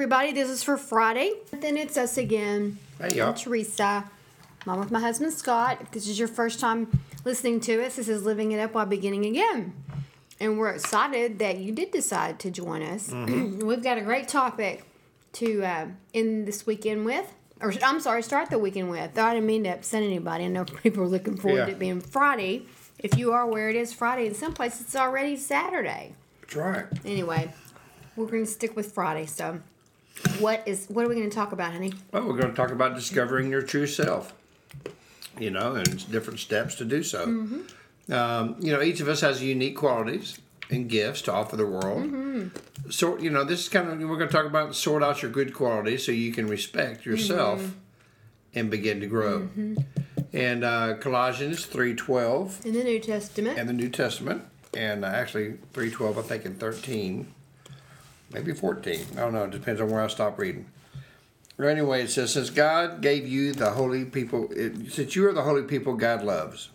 Everybody, this is for Friday. Then it's us again. Hey y'all. Teresa. Mom with my husband Scott. If this is your first time listening to us, this is Living It Up While Beginning Again. And we're excited that you did decide to join us. We've got a great topic to uh, end this weekend with. Or I'm sorry, start the weekend with. I didn't mean to upset anybody. I know people are looking forward Yeah. to it being Friday. If you are where it is Friday, in some places it's already Saturday That's right. anyway, we're going to stick with Friday. So, what is what are we going to talk about, honey? Well, we're going to talk about discovering your true self. You know, and different steps to do so. Um, you know, each of us has unique qualities and gifts to offer the world. So, you know, this is kind of we're going to talk about sort out your good qualities so you can respect yourself and begin to grow. And uh, Colossians three twelve In the New Testament. and the New Testament, and uh, actually three twelve, I think, and thirteen, maybe fourteen. I don't know. It depends on where I stop reading. But anyway, it says, "Since God gave you the holy people, it, since you are the holy people God loves."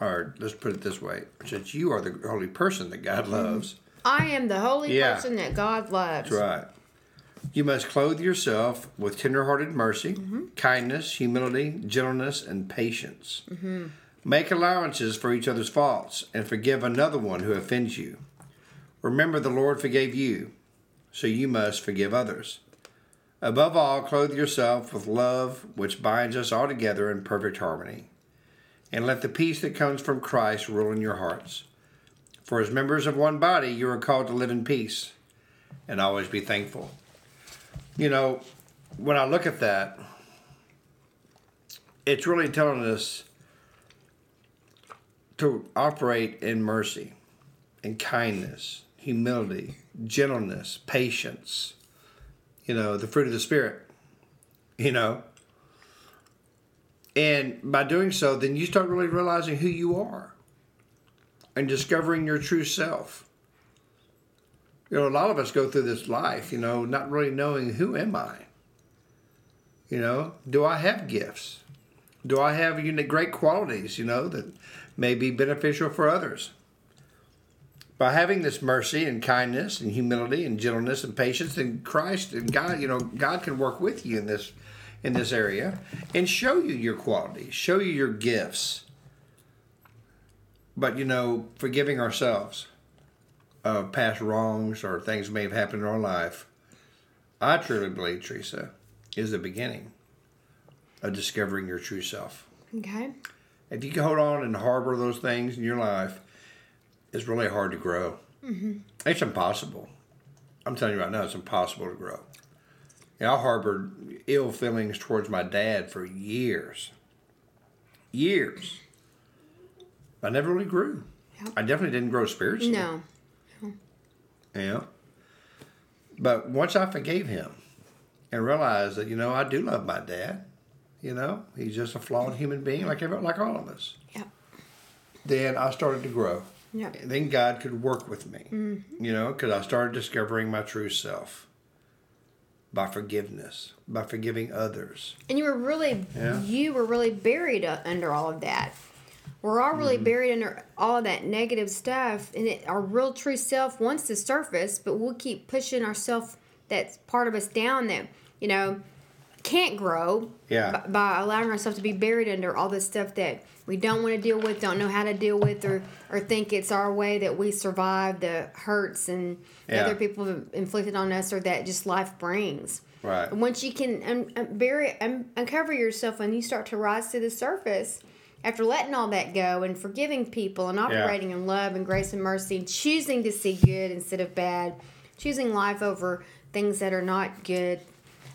Or let's put it this way: since you are the holy person that God mm-hmm. loves, I am the holy Yeah. person that God loves. that's right. You must clothe yourself with tender-hearted mercy, mm-hmm. kindness, humility, gentleness, and patience. Mm-hmm. Make allowances for each other's faults and forgive another one who offends you. Remember, the Lord forgave you, so you must forgive others. Above all, clothe yourself with love, which binds us all together in perfect harmony. And let the peace that comes from Christ rule in your hearts. For as members of one body, you are called to live in peace and always be thankful. You know, when I look at that, it's really telling us to operate in mercy and kindness, humility, gentleness, patience, you know, the fruit of the Spirit, you know. And by doing so, then you start really realizing who you are and discovering your true self you know, a lot of us go through this life, you know, not really knowing who am I. You know, do I have gifts? Do I have great qualities, you know, that may be beneficial for others? By having this mercy and kindness and humility and gentleness and patience, then Christ and God, you know, God can work with you in this in this area and show you your qualities, show you your gifts. But you know, forgiving ourselves of past wrongs or things may have happened in our life, I truly believe, Teresa, is the beginning of discovering your true self. Okay. If you can hold on and harbor those things in your life, it's really hard to grow. Mm-hmm. It's impossible. I'm telling you right now, it's impossible to grow. You know, I harbored ill feelings towards my dad for years. Years. I never really grew. Yep. I definitely didn't grow spiritually. No. Yeah. But once I forgave him and realized that, you know, I do love my dad, you know, he's just a flawed human being like every, like all of us. Yep. Then I started to grow. Yep. And then God could work with me, you know, because I started discovering my true self by forgiveness, by forgiving others. And you were really, Yeah. you were really buried under all of that. We're all Mm-hmm. really buried under all of that negative stuff, and it, our real true self wants to surface, but we'll keep pushing ourself, that part of us down that you know can't grow. Yeah. By, by allowing ourselves to be buried under all this stuff that we don't want to deal with, don't know how to deal with, or or think it's our way that we survive the hurts and Yeah. other people have inflicted on us, or that just life brings. Right. And once you can un- un- bury, un- uncover yourself and you start to rise to the surface, after letting all that go and forgiving people and operating in love and grace and mercy and choosing to see good instead of bad, choosing life over things that are not good,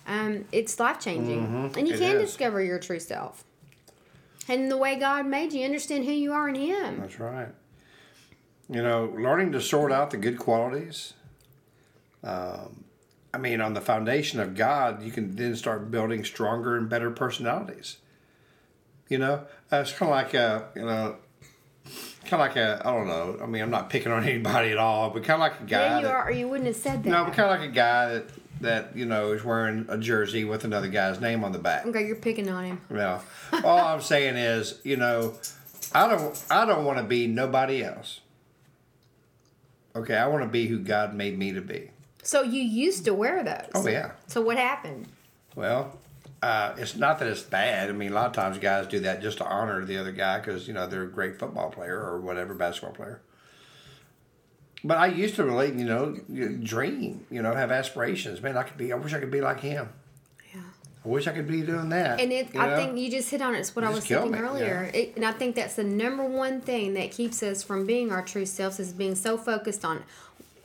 um, it's life changing. And you It can is. discover your true self. And the way God made you, understand who you are in Him. That's right. You know, learning to sort out the good qualities Um, I mean, on the foundation of God, you can then start building stronger and better personalities. You know, uh, it's kind of like a, you know, kind of like a, I don't know. I mean, I'm not picking on anybody at all, but kind of like a guy. Yeah, you that, are, or you wouldn't have said that. No, but kind of like a guy that that you know is wearing a jersey with another guy's name on the back. Okay, you're picking on him. Well, all I'm saying is, you know, I don't I don't want to be nobody else. Okay, I want to be who God made me to be. So you used to wear those. Oh yeah. So what happened? Well, uh, it's not that it's bad. I mean, a lot of times guys do that just to honor the other guy because you know they're a great football player or whatever basketball player. But I used to really, you know, dream, you know, have aspirations. Man, I could be. I wish I could be like him. Yeah. I wish I could be doing that. And it, I know? think you just hit on it. It's what I was thinking me, earlier. It, and I think that's the number one thing that keeps us from being our true selves is being so focused on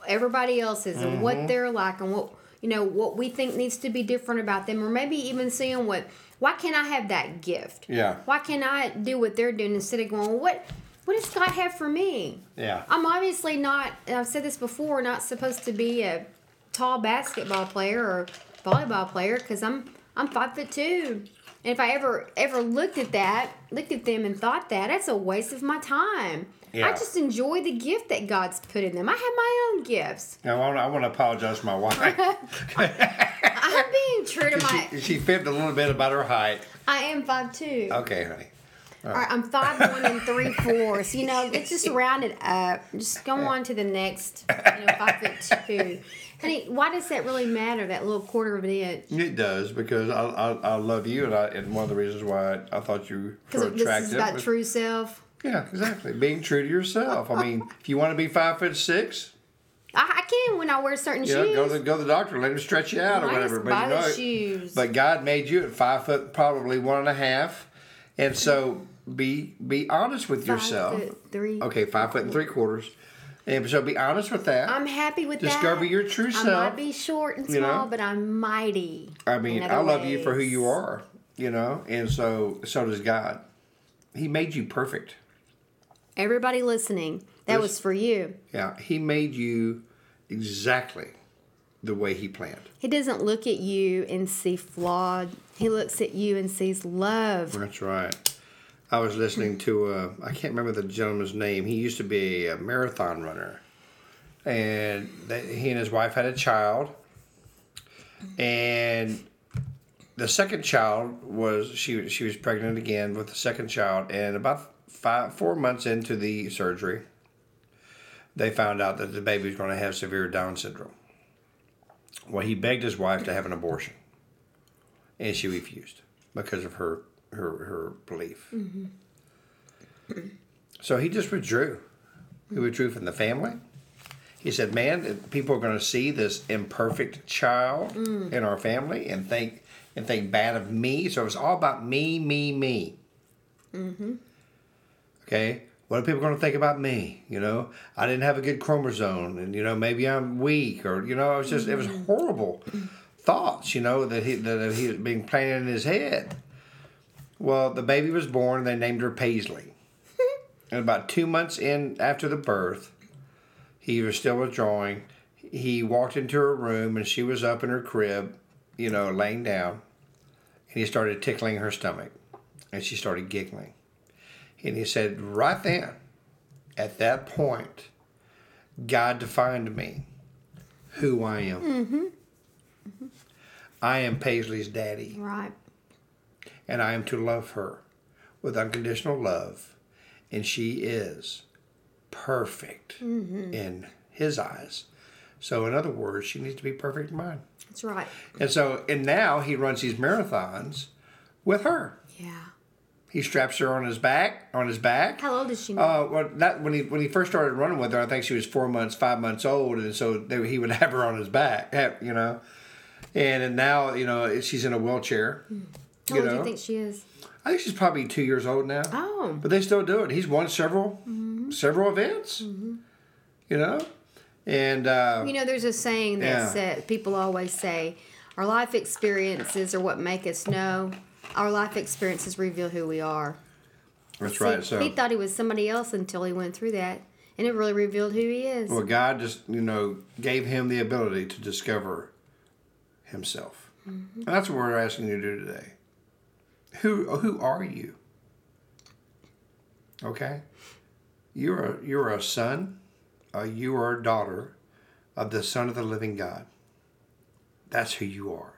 everybody else's and Mm-hmm. what they're like and what you know what we think needs to be different about them, or maybe even seeing what why can't I have that gift? Yeah. Why can't I do what they're doing instead of going, well, what what does God have for me? Yeah. I'm obviously not, and I've said this before, not supposed to be a tall basketball player or volleyball player because I'm I'm five foot two. And if I ever ever looked at that, looked at them and thought that, that's a waste of my time. Yeah. I just enjoy the gift that God's put in them. I have my own gifts. Now, I want, I want to apologize to my wife. I'm being true to my. she, she fibbed a little bit about her height. I am five two. Okay, honey. All right, I'm five one and three fourths. You know, let's just round it up. Just go on to the next. You know, five foot two. Honey, why does that really matter? That little quarter of an inch. It does because I, I, I love you, and, I, and one of the reasons why I, I thought you were Because this attractive. is about was- true self. Yeah, exactly. Being true to yourself. I mean, if you want to be five foot six, I, I can when I wear certain you know, shoes. go to go to the doctor, let him stretch you out or I whatever. But buy you know, shoes. but God made you at five foot, probably one and a half, and so be be honest with Five yourself. foot three. Okay, five foot and three quarters, and so be honest with that. I'm happy with that. Discover your true self. I might be short and you small, know? but I'm mighty. I mean, I love you for who you are, you know, and so so does God. He made you perfect. Everybody listening, that This- was for you. Yeah, He made you exactly the way He planned. He doesn't look at you and see flawed. He looks at you and sees love. That's right. I was listening to uh, I can't remember the gentleman's name. He used to be a marathon runner, and they, he and his wife had a child, and the second child was she she was pregnant again with the second child, and about five four months into the surgery, they found out that the baby was going to have severe Down syndrome. Well, he begged his wife to have an abortion, and she refused because of her her her belief. So he just withdrew. He withdrew from the family. He said, "Man, people are going to see this imperfect child in our family and think and think bad of me. So it was all about me, me, me. Mm-hmm. Okay, what are people going to think about me? You know, I didn't have a good chromosome, and you know maybe I'm weak, or you know, it was just it was mm-hmm. horrible thoughts. You know that he that he was being planted in his head. Well, the baby was born. and They named her Paisley. and about two months in after the birth, he was still withdrawing. He walked into her room and she was up in her crib, you know, laying down. And he started tickling her stomach. And she started giggling. And he said, right then, at that point, God defined me who I am. Mm-hmm. Mm-hmm. I am Paisley's daddy Right. and I am to love her with unconditional love, and she is perfect mm-hmm. in his eyes. So, in other words, she needs to be perfect in mine. That's right. And so, and now he runs these marathons with her. Yeah. He straps her on his back, on his back. How old is she now? Uh, well, that when he when he first started running with her, I think she was four months, five months old, and so they, he would have her on his back, have- you know. And, and now, you know, she's in a wheelchair. How you old do you think she is? I think she's probably two years old now. Oh. But they still do it. He's won several several events. You know? And uh, You know, there's a saying that Yeah. said, people always say, our life experiences are what make us know. Our life experiences reveal who we are. that's See, right. So he thought he was somebody else until he went through that. And it really revealed who he is. Well, God just, you know, gave him the ability to discover himself. And that's what we're asking you to do today. Who who are you? Okay? You're a you're a son, uh, you are a daughter of the Son of the living God. That's who you are.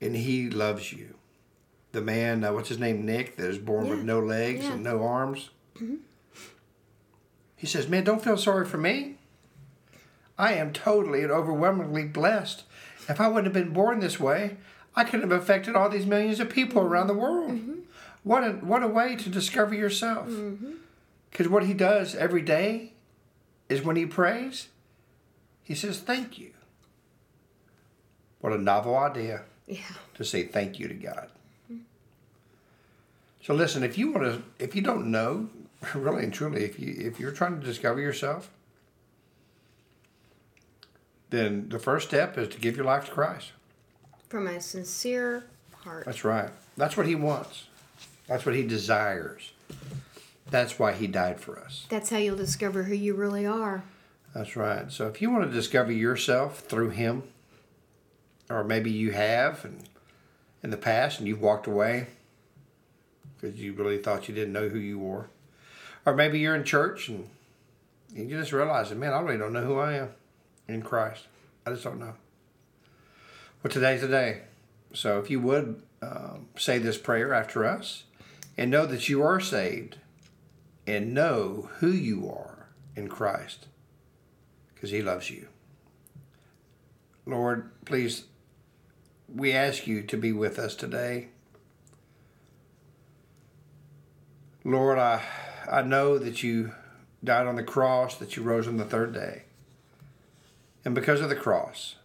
And he loves you. The man, uh, what's his name, Nick, that is born with no legs Yeah. and no arms. Mm-hmm. He says, Man, don't feel sorry for me. I am totally and overwhelmingly blessed. If I wouldn't have been born this way, I couldn't have affected all these millions of people mm-hmm. around the world. Mm-hmm. What a what a way to discover yourself. Because what he does every day is when he prays, he says thank you. What a novel idea yeah. to say thank you to God. So listen, if you want to, if you don't know, really and truly, if you if you're trying to discover yourself, then the first step is to give your life to Christ. From a sincere heart. That's right. That's what He wants. That's what He desires. That's why He died for us. That's how you'll discover who you really are. That's right. So if you want to discover yourself through Him, or maybe you have and in the past and you've walked away because you really thought you didn't know who you were, or maybe you're in church and you just realize man, I really don't know who I am in Christ. I just don't know. Well, today's the day. So if you would um, say this prayer after us and know that you are saved and know who you are in Christ because he loves you. Lord, please, we ask you to be with us today. Lord, I, I know that you died on the cross, that you rose on the third day. And because of the cross,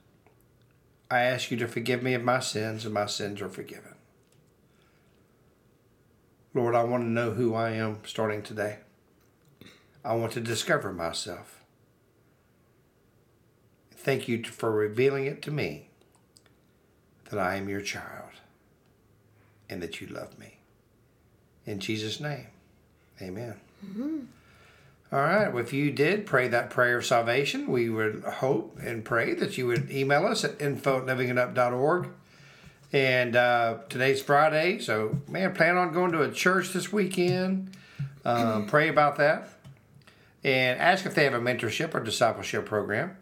I ask you to forgive me of my sins, and my sins are forgiven. Lord, I want to know who I am starting today. I want to discover myself. Thank you for revealing it to me that I am your child and that you love me. In Jesus' name, amen. All right. Well, if you did pray that prayer of salvation, we would hope and pray that you would email us at info at livingitup.org. And uh, today's Friday, so man, plan on going to a church this weekend. Um, pray about that and ask if they have a mentorship or discipleship program.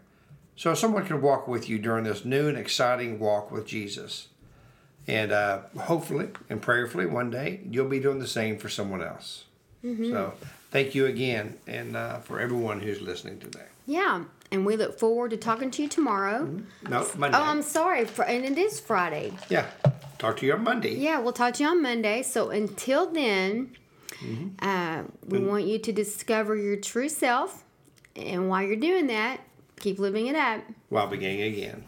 So someone can walk with you during this new and exciting walk with Jesus. And uh, hopefully and prayerfully, one day you'll be doing the same for someone else. So thank you again, and uh, for everyone who's listening today. Yeah. And we look forward to talking to you tomorrow. No, Monday. Oh, I'm sorry. And it is Friday. yeah, talk to you on Monday. Yeah, we'll talk to you on Monday. So until then, uh, we want you to discover your true self. And while you're doing that, keep living it up. While beginning again.